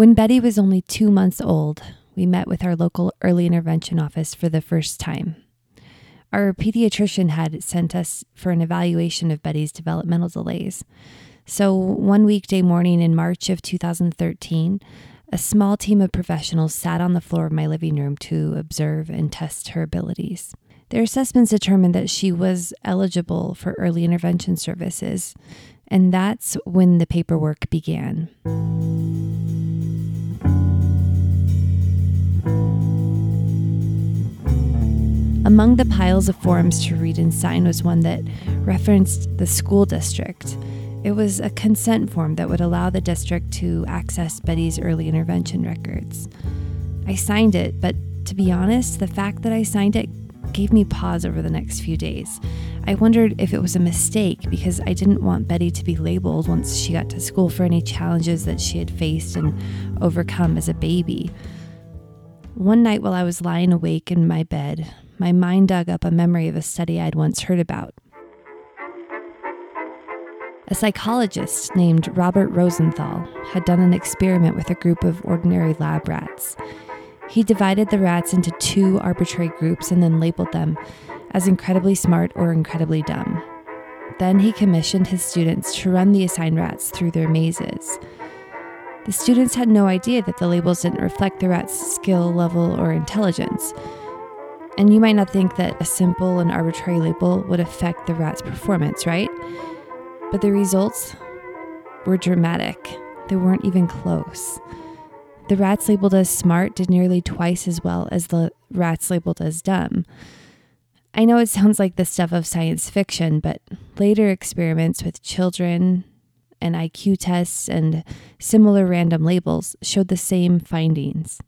When Betty was only two months old, we met with our local early intervention office for the first time. Our pediatrician had sent us for an evaluation of Betty's developmental delays. So, one weekday morning in March of 2013, a small team of professionals sat on the floor of my living room to observe and test her abilities. Their assessments determined that she was eligible for early intervention services, and that's when the paperwork began. Among the piles of forms to read and sign was one that referenced the school district. It was a consent form that would allow the district to access Betty's early intervention records. I signed it, but to be honest, the fact that I signed it gave me pause over the next few days. I wondered if it was a mistake because I didn't want Betty to be labeled once she got to school for any challenges that she had faced and overcome as a baby. One night while I was lying awake in my bed, my mind dug up a memory of a study I'd once heard about. A psychologist named Robert Rosenthal had done an experiment with a group of ordinary lab rats. He divided the rats into two arbitrary groups and then labeled them as incredibly smart or incredibly dumb. Then he commissioned his students to run the assigned rats through their mazes. The students had no idea that the labels didn't reflect the rat's skill level or intelligence. And you might not think that a simple and arbitrary label would affect the rat's performance, right? But the results were dramatic. They weren't even close. The rats labeled as smart did nearly twice as well as the rats labeled as dumb. I know it sounds like the stuff of science fiction, but later experiments with children and IQ tests and similar random labels showed the same findings.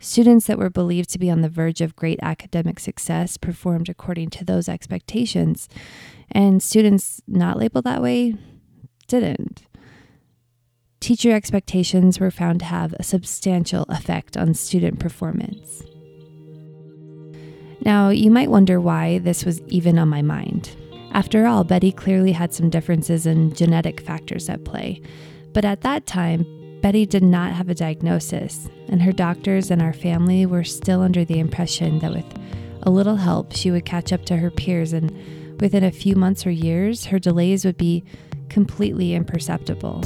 Students that were believed to be on the verge of great academic success performed according to those expectations, and students not labeled that way didn't. Teacher expectations were found to have a substantial effect on student performance. Now, you might wonder why this was even on my mind. After all, Betty clearly had some differences in genetic factors at play. But at that time, Betty did not have a diagnosis, and her doctors and our family were still under the impression that with a little help, she would catch up to her peers, and within a few months or years, her delays would be completely imperceptible.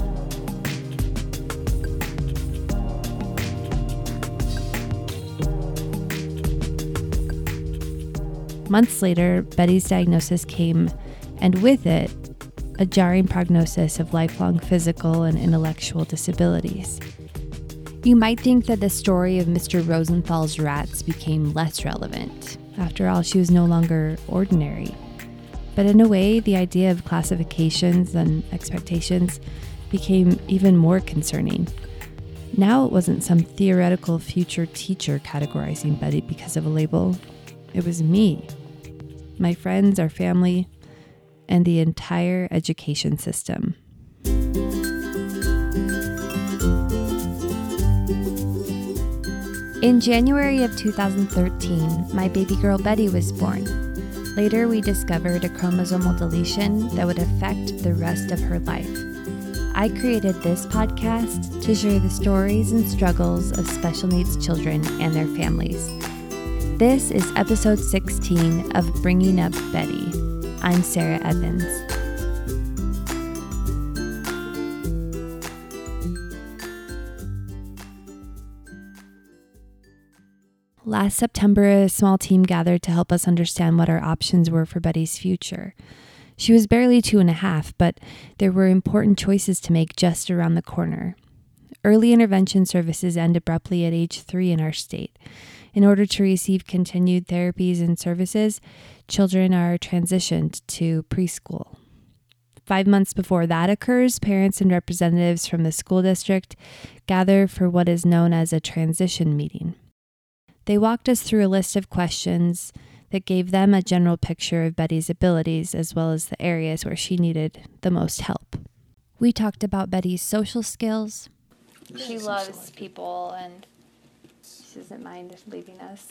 Months later, Betty's diagnosis came, and with it, a jarring prognosis of lifelong physical and intellectual disabilities. You might think that the story of Mr. Rosenthal's rats became less relevant. After all, she was no longer ordinary. But in a way, the idea of classifications and expectations became even more concerning. Now it wasn't some theoretical future teacher categorizing Betty because of a label, it was me, my friends, our family, and the entire education system. In January of 2013, my baby girl Betty was born. Later, we discovered a chromosomal deletion that would affect the rest of her life. I created this podcast to share the stories and struggles of special needs children and their families. This is episode 16 of Bringing Up Betty. I'm Sarah Evans. Last September, a small team gathered to help us understand what our options were for Betty's future. She was barely two and a half, but there were important choices to make just around the corner. Early intervention services end abruptly at age three in our state. In order to receive continued therapies and services, children are transitioned to preschool. Five months before that occurs, parents and representatives from the school district gather for what is known as a transition meeting. They walked us through a list of questions that gave them a general picture of Betty's abilities as well as the areas where she needed the most help. We talked about Betty's social skills. She loves people and she doesn't mind leaving us.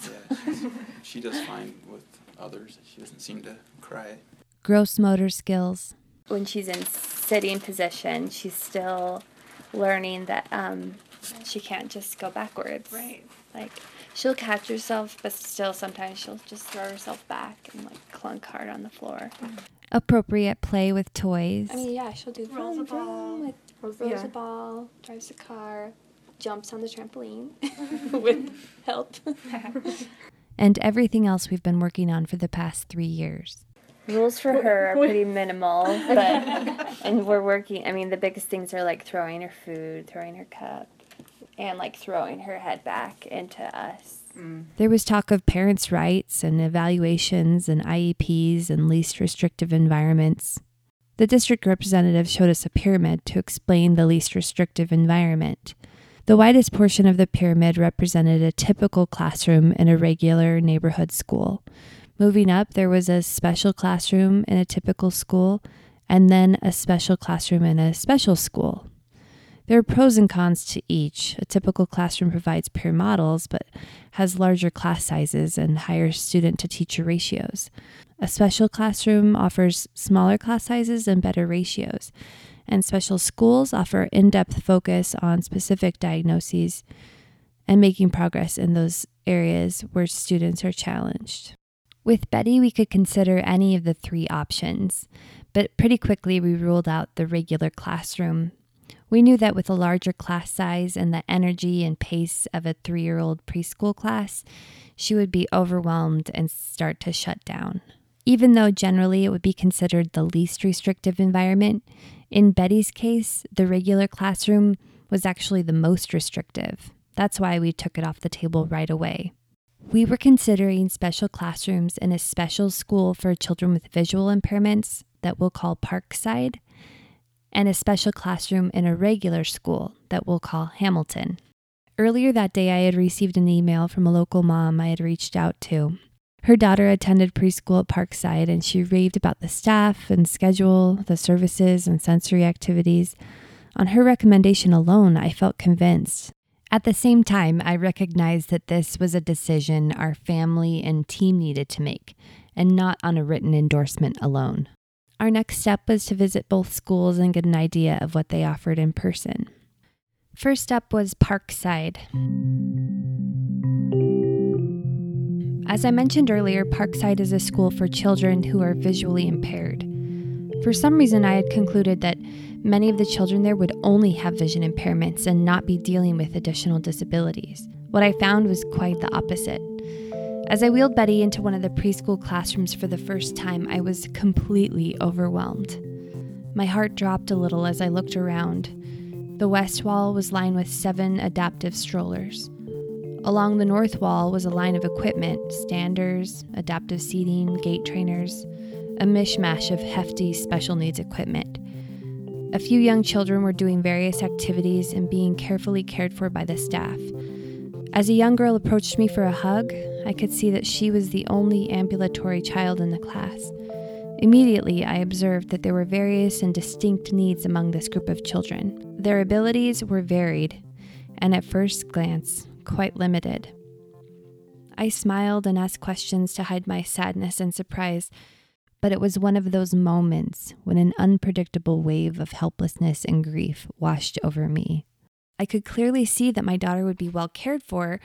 Yeah, she does fine with others. She doesn't seem to cry. Gross motor skills. When she's in sitting position, she's still learning that um, She can't just go backwards. Right. Like she'll catch herself, but still sometimes she'll just throw herself back and like clunk hard on the floor. Appropriate play with toys. I mean, yeah, she'll do Rolls a ball. vroom, Rolls- rolls a ball, drives a car, jumps on the trampoline with help. and everything else we've been working on for the past three years. Rules for her are pretty minimal, but and we're working. I mean, the biggest things are like throwing her food, throwing her cup, and like throwing her head back into us. Mm. There was talk of parents' rights and evaluations and IEPs and least restrictive environments. The district representative showed us a pyramid to explain the least restrictive environment. The widest portion of the pyramid represented a typical classroom in a regular neighborhood school. Moving up, there was a special classroom in a typical school, and then a special classroom in a special school. There are pros and cons to each. A typical classroom provides peer models, but has larger class sizes and higher student to teacher ratios. A special classroom offers smaller class sizes and better ratios. And special schools offer in depth focus on specific diagnoses and making progress in those areas where students are challenged. With Betty, we could consider any of the three options, but pretty quickly we ruled out the regular classroom we knew that with a larger class size and the energy and pace of a three year old preschool class, she would be overwhelmed and start to shut down. Even though generally it would be considered the least restrictive environment, in Betty's case, the regular classroom was actually the most restrictive. That's why we took it off the table right away. We were considering special classrooms in a special school for children with visual impairments that we'll call Parkside and a special classroom in a regular school that we'll call Hamilton. Earlier that day, I had received an email from a local mom I had reached out to. Her daughter attended preschool at Parkside and she raved about the staff and schedule, the services, and sensory activities. On her recommendation alone, I felt convinced. At the same time, I recognized that this was a decision our family and team needed to make, and not on a written endorsement alone. Our next step was to visit both schools and get an idea of what they offered in person. First up was Parkside. As I mentioned earlier, Parkside is a school for children who are visually impaired. For some reason, I had concluded that many of the children there would only have vision impairments and not be dealing with additional disabilities. What I found was quite the opposite. As I wheeled Betty into one of the preschool classrooms for the first time, I was completely overwhelmed. My heart dropped a little as I looked around. The west wall was lined with seven adaptive strollers. Along the north wall was a line of equipment standers, adaptive seating, gait trainers, a mishmash of hefty special needs equipment. A few young children were doing various activities and being carefully cared for by the staff. As a young girl approached me for a hug, I could see that she was the only ambulatory child in the class. Immediately, I observed that there were various and distinct needs among this group of children. Their abilities were varied, and at first glance, quite limited. I smiled and asked questions to hide my sadness and surprise, but it was one of those moments when an unpredictable wave of helplessness and grief washed over me. I could clearly see that my daughter would be well cared for,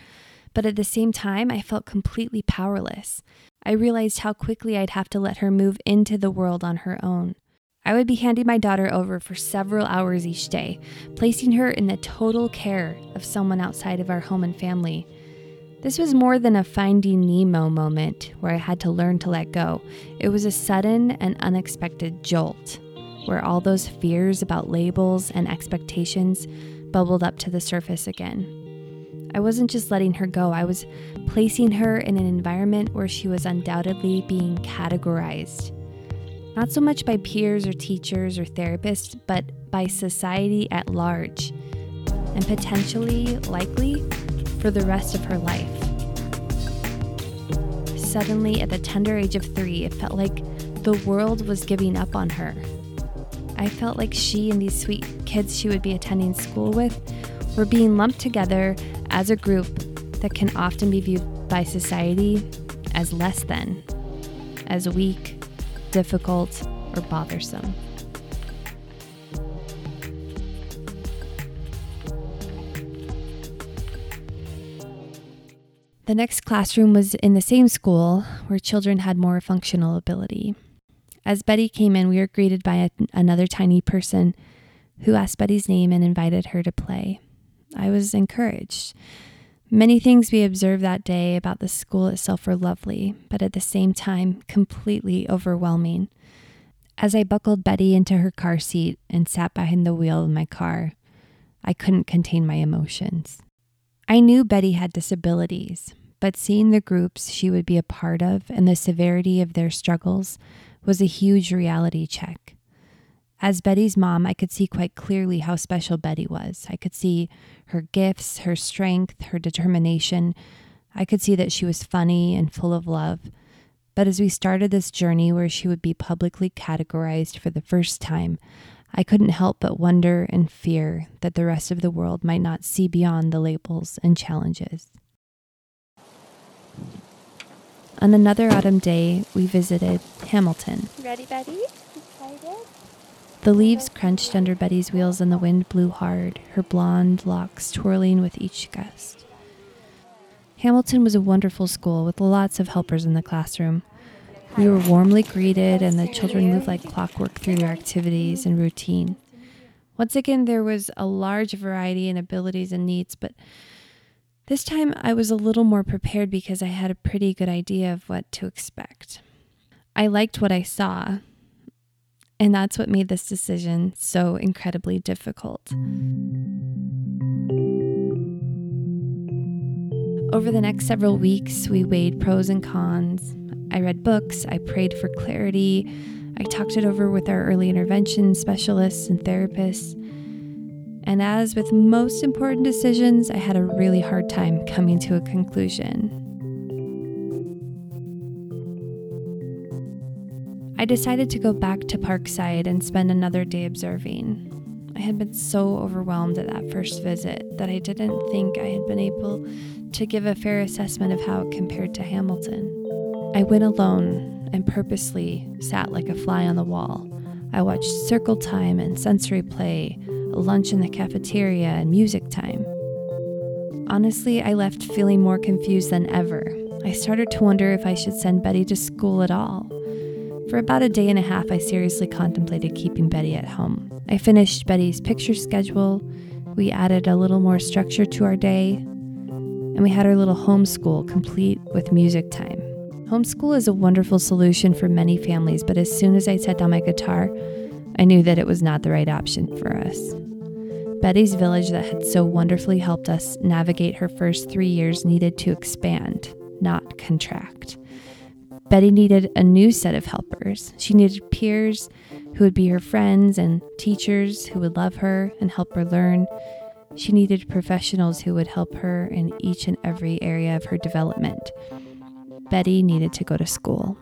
but at the same time, I felt completely powerless. I realized how quickly I'd have to let her move into the world on her own. I would be handing my daughter over for several hours each day, placing her in the total care of someone outside of our home and family. This was more than a finding Nemo moment where I had to learn to let go. It was a sudden and unexpected jolt where all those fears about labels and expectations bubbled up to the surface again. I wasn't just letting her go, I was placing her in an environment where she was undoubtedly being categorized. Not so much by peers or teachers or therapists, but by society at large, and potentially, likely, for the rest of her life. Suddenly, at the tender age of three, it felt like the world was giving up on her. I felt like she and these sweet kids she would be attending school with were being lumped together as a group that can often be viewed by society as less than, as weak, difficult, or bothersome. The next classroom was in the same school where children had more functional ability. As Betty came in, we were greeted by a, another tiny person who asked Betty's name and invited her to play. I was encouraged. Many things we observed that day about the school itself were lovely, but at the same time, completely overwhelming. As I buckled Betty into her car seat and sat behind the wheel of my car, I couldn't contain my emotions. I knew Betty had disabilities, but seeing the groups she would be a part of and the severity of their struggles was a huge reality check. As Betty's mom, I could see quite clearly how special Betty was. I could see her gifts, her strength, her determination. I could see that she was funny and full of love. But as we started this journey where she would be publicly categorized for the first time, I couldn't help but wonder and fear that the rest of the world might not see beyond the labels and challenges. On another autumn day, we visited Hamilton. Ready, Betty? Excited? The leaves crunched under Betty's wheels and the wind blew hard, her blonde locks twirling with each gust. Hamilton was a wonderful school with lots of helpers in the classroom. We were warmly greeted, and the children moved like clockwork through their activities and routine. Once again, there was a large variety in abilities and needs, but this time I was a little more prepared because I had a pretty good idea of what to expect. I liked what I saw, and that's what made this decision so incredibly difficult. Over the next several weeks, we weighed pros and cons. I read books, I prayed for clarity, I talked it over with our early intervention specialists and therapists. And as with most important decisions, I had a really hard time coming to a conclusion. I decided to go back to Parkside and spend another day observing. I had been so overwhelmed at that first visit that I didn't think I had been able to give a fair assessment of how it compared to Hamilton. I went alone and purposely sat like a fly on the wall. I watched circle time and sensory play, lunch in the cafeteria, and music time. Honestly, I left feeling more confused than ever. I started to wonder if I should send Betty to school at all. For about a day and a half, I seriously contemplated keeping Betty at home. I finished Betty's picture schedule, we added a little more structure to our day, and we had our little homeschool complete with music time. Homeschool is a wonderful solution for many families, but as soon as I set down my guitar, I knew that it was not the right option for us. Betty's village, that had so wonderfully helped us navigate her first three years, needed to expand, not contract. Betty needed a new set of helpers. She needed peers who would be her friends and teachers who would love her and help her learn. She needed professionals who would help her in each and every area of her development. Betty needed to go to school.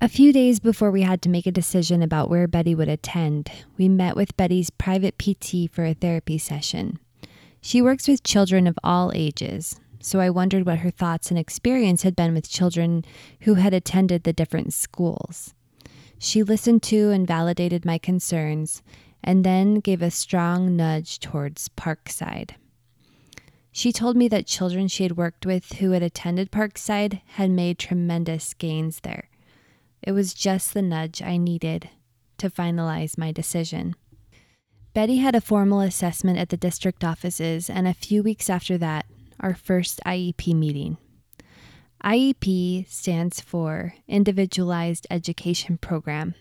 A few days before we had to make a decision about where Betty would attend, we met with Betty's private PT for a therapy session. She works with children of all ages, so I wondered what her thoughts and experience had been with children who had attended the different schools. She listened to and validated my concerns, and then gave a strong nudge towards Parkside. She told me that children she had worked with who had attended Parkside had made tremendous gains there. It was just the nudge I needed to finalize my decision. Betty had a formal assessment at the district offices, and a few weeks after that, our first IEP meeting. IEP stands for Individualized Education Program.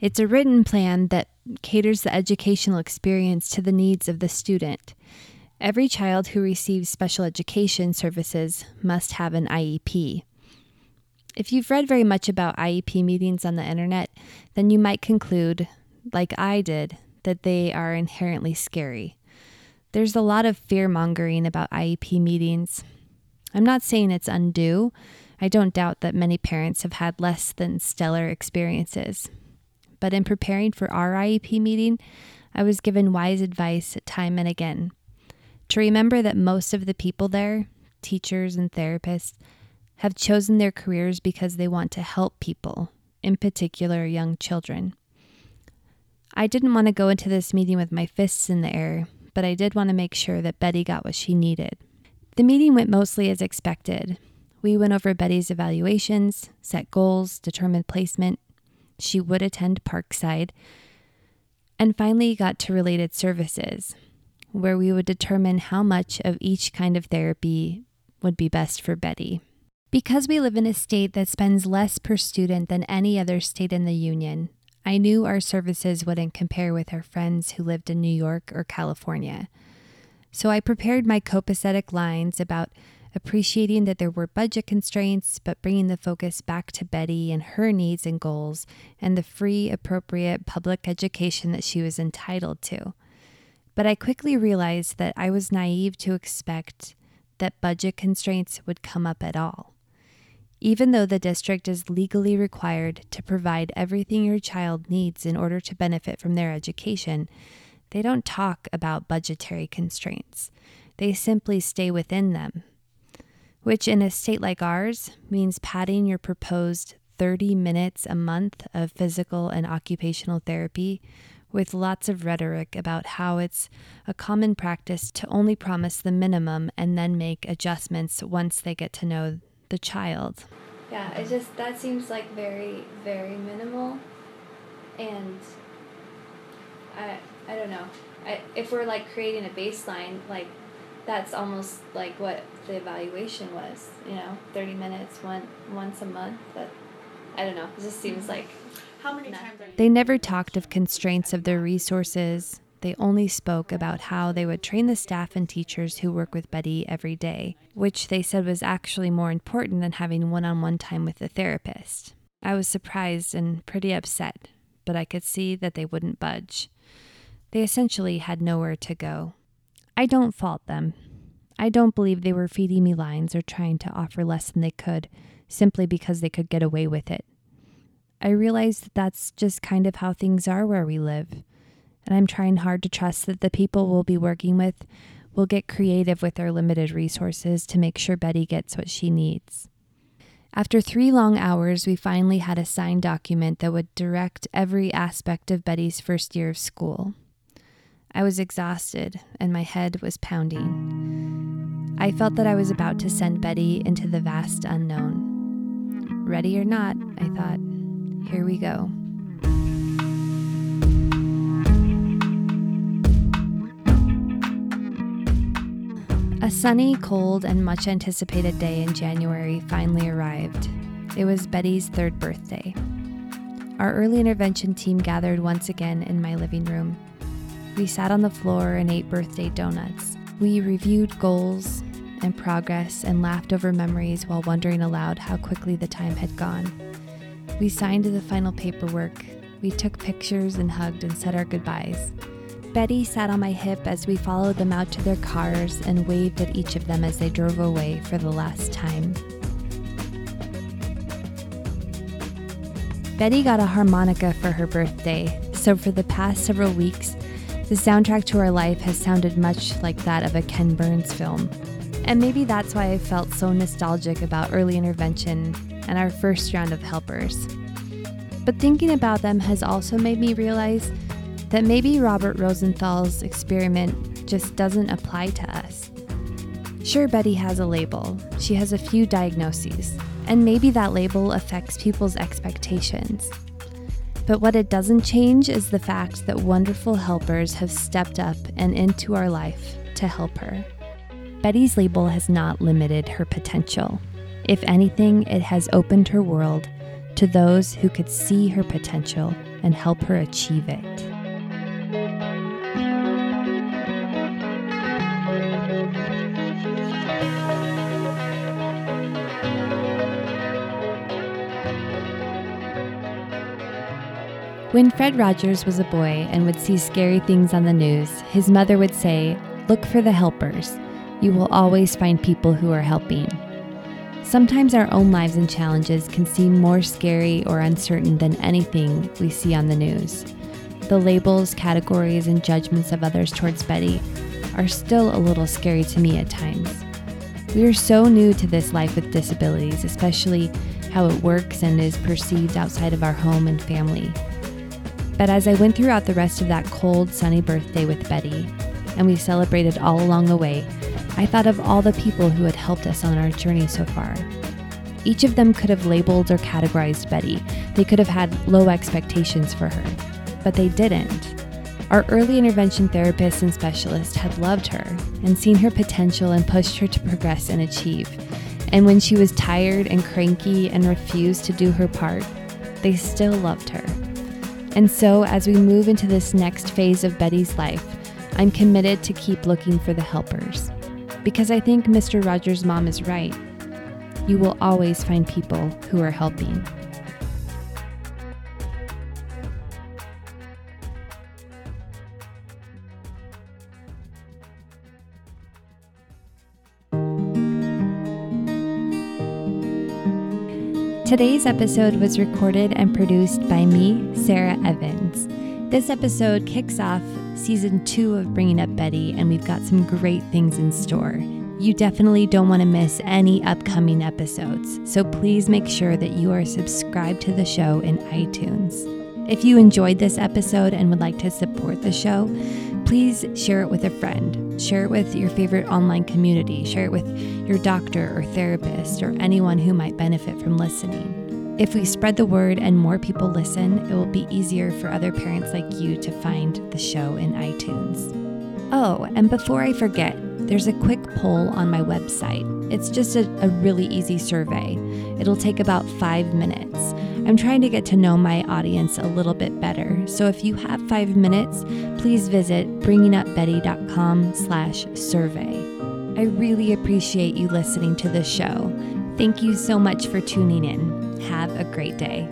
It's a written plan that caters the educational experience to the needs of the student. Every child who receives special education services must have an IEP. If you've read very much about IEP meetings on the internet, then you might conclude, like I did, that they are inherently scary. There's a lot of fear mongering about IEP meetings. I'm not saying it's undue. I don't doubt that many parents have had less than stellar experiences. But in preparing for our IEP meeting, I was given wise advice time and again to remember that most of the people there, teachers and therapists, have chosen their careers because they want to help people, in particular young children. I didn't want to go into this meeting with my fists in the air but I did want to make sure that Betty got what she needed. The meeting went mostly as expected. We went over Betty's evaluations, set goals, determined placement. She would attend Parkside, and finally got to related services, where we would determine how much of each kind of therapy would be best for Betty. Because we live in a state that spends less per student than any other state in the Union, I knew our services wouldn't compare with our friends who lived in New York or California. So I prepared my copacetic lines about appreciating that there were budget constraints, but bringing the focus back to Betty and her needs and goals and the free, appropriate public education that she was entitled to. But I quickly realized that I was naive to expect that budget constraints would come up at all. Even though the district is legally required to provide everything your child needs in order to benefit from their education, they don't talk about budgetary constraints. They simply stay within them, which in a state like ours means padding your proposed 30 minutes a month of physical and occupational therapy with lots of rhetoric about how it's a common practice to only promise the minimum and then make adjustments once they get to know the child. Yeah, it just that seems like very very minimal, and I I don't know. I, if we're like creating a baseline, like that's almost like what the evaluation was. You know, thirty minutes one once a month. That I don't know. It just seems mm-hmm. like How many times are They never talked of constraints of their resources. They only spoke about how they would train the staff and teachers who work with Betty every day, which they said was actually more important than having one on one time with the therapist. I was surprised and pretty upset, but I could see that they wouldn't budge. They essentially had nowhere to go. I don't fault them. I don't believe they were feeding me lines or trying to offer less than they could simply because they could get away with it. I realize that that's just kind of how things are where we live, and I'm trying hard to trust that the people we'll be working with will get creative with their limited resources to make sure Betty gets what she needs. After three long hours, we finally had a signed document that would direct every aspect of Betty's first year of school. I was exhausted and my head was pounding. I felt that I was about to send Betty into the vast unknown. Ready or not, I thought, here we go. A sunny, cold, and much anticipated day in January finally arrived. It was Betty's third birthday. Our early intervention team gathered once again in my living room. We sat on the floor and ate birthday donuts. We reviewed goals and progress and laughed over memories while wondering aloud how quickly the time had gone. We signed the final paperwork. We took pictures and hugged and said our goodbyes. Betty sat on my hip as we followed them out to their cars and waved at each of them as they drove away for the last time. Betty got a harmonica for her birthday, so for the past several weeks, the soundtrack to our life has sounded much like that of a Ken Burns film. And maybe that's why I felt so nostalgic about early intervention and our first round of helpers. But thinking about them has also made me realize that maybe Robert Rosenthal's experiment just doesn't apply to us. Sure, Betty has a label, she has a few diagnoses, and maybe that label affects people's expectations. But what it doesn't change is the fact that wonderful helpers have stepped up and into our life to help her. Betty's label has not limited her potential. If anything, it has opened her world to those who could see her potential and help her achieve it. When Fred Rogers was a boy and would see scary things on the news, his mother would say, Look for the helpers. You will always find people who are helping. Sometimes our own lives and challenges can seem more scary or uncertain than anything we see on the news. The labels, categories, and judgments of others towards Betty are still a little scary to me at times. We are so new to this life with disabilities, especially how it works and is perceived outside of our home and family. But as I went throughout the rest of that cold, sunny birthday with Betty, and we celebrated all along the way, I thought of all the people who had helped us on our journey so far. Each of them could have labeled or categorized Betty. They could have had low expectations for her, but they didn't. Our early intervention therapist and specialist had loved her and seen her potential and pushed her to progress and achieve. And when she was tired and cranky and refused to do her part, they still loved her. And so, as we move into this next phase of Betty's life, I'm committed to keep looking for the helpers. Because I think Mr. Rogers' mom is right. You will always find people who are helping. Today's episode was recorded and produced by me, Sarah Evans. This episode kicks off season two of Bringing Up Betty, and we've got some great things in store. You definitely don't want to miss any upcoming episodes, so please make sure that you are subscribed to the show in iTunes. If you enjoyed this episode and would like to support the show, please share it with a friend. Share it with your favorite online community. Share it with your doctor or therapist or anyone who might benefit from listening. If we spread the word and more people listen, it will be easier for other parents like you to find the show in iTunes. Oh, and before I forget, there's a quick poll on my website. It's just a, a, really easy survey. It'll take about five minutes. I'm trying to get to know my audience a little bit better, so if you have five minutes, please visit bringingupbetty.com slash survey. I really appreciate you listening to the show. Thank you so much for tuning in. Have a great day.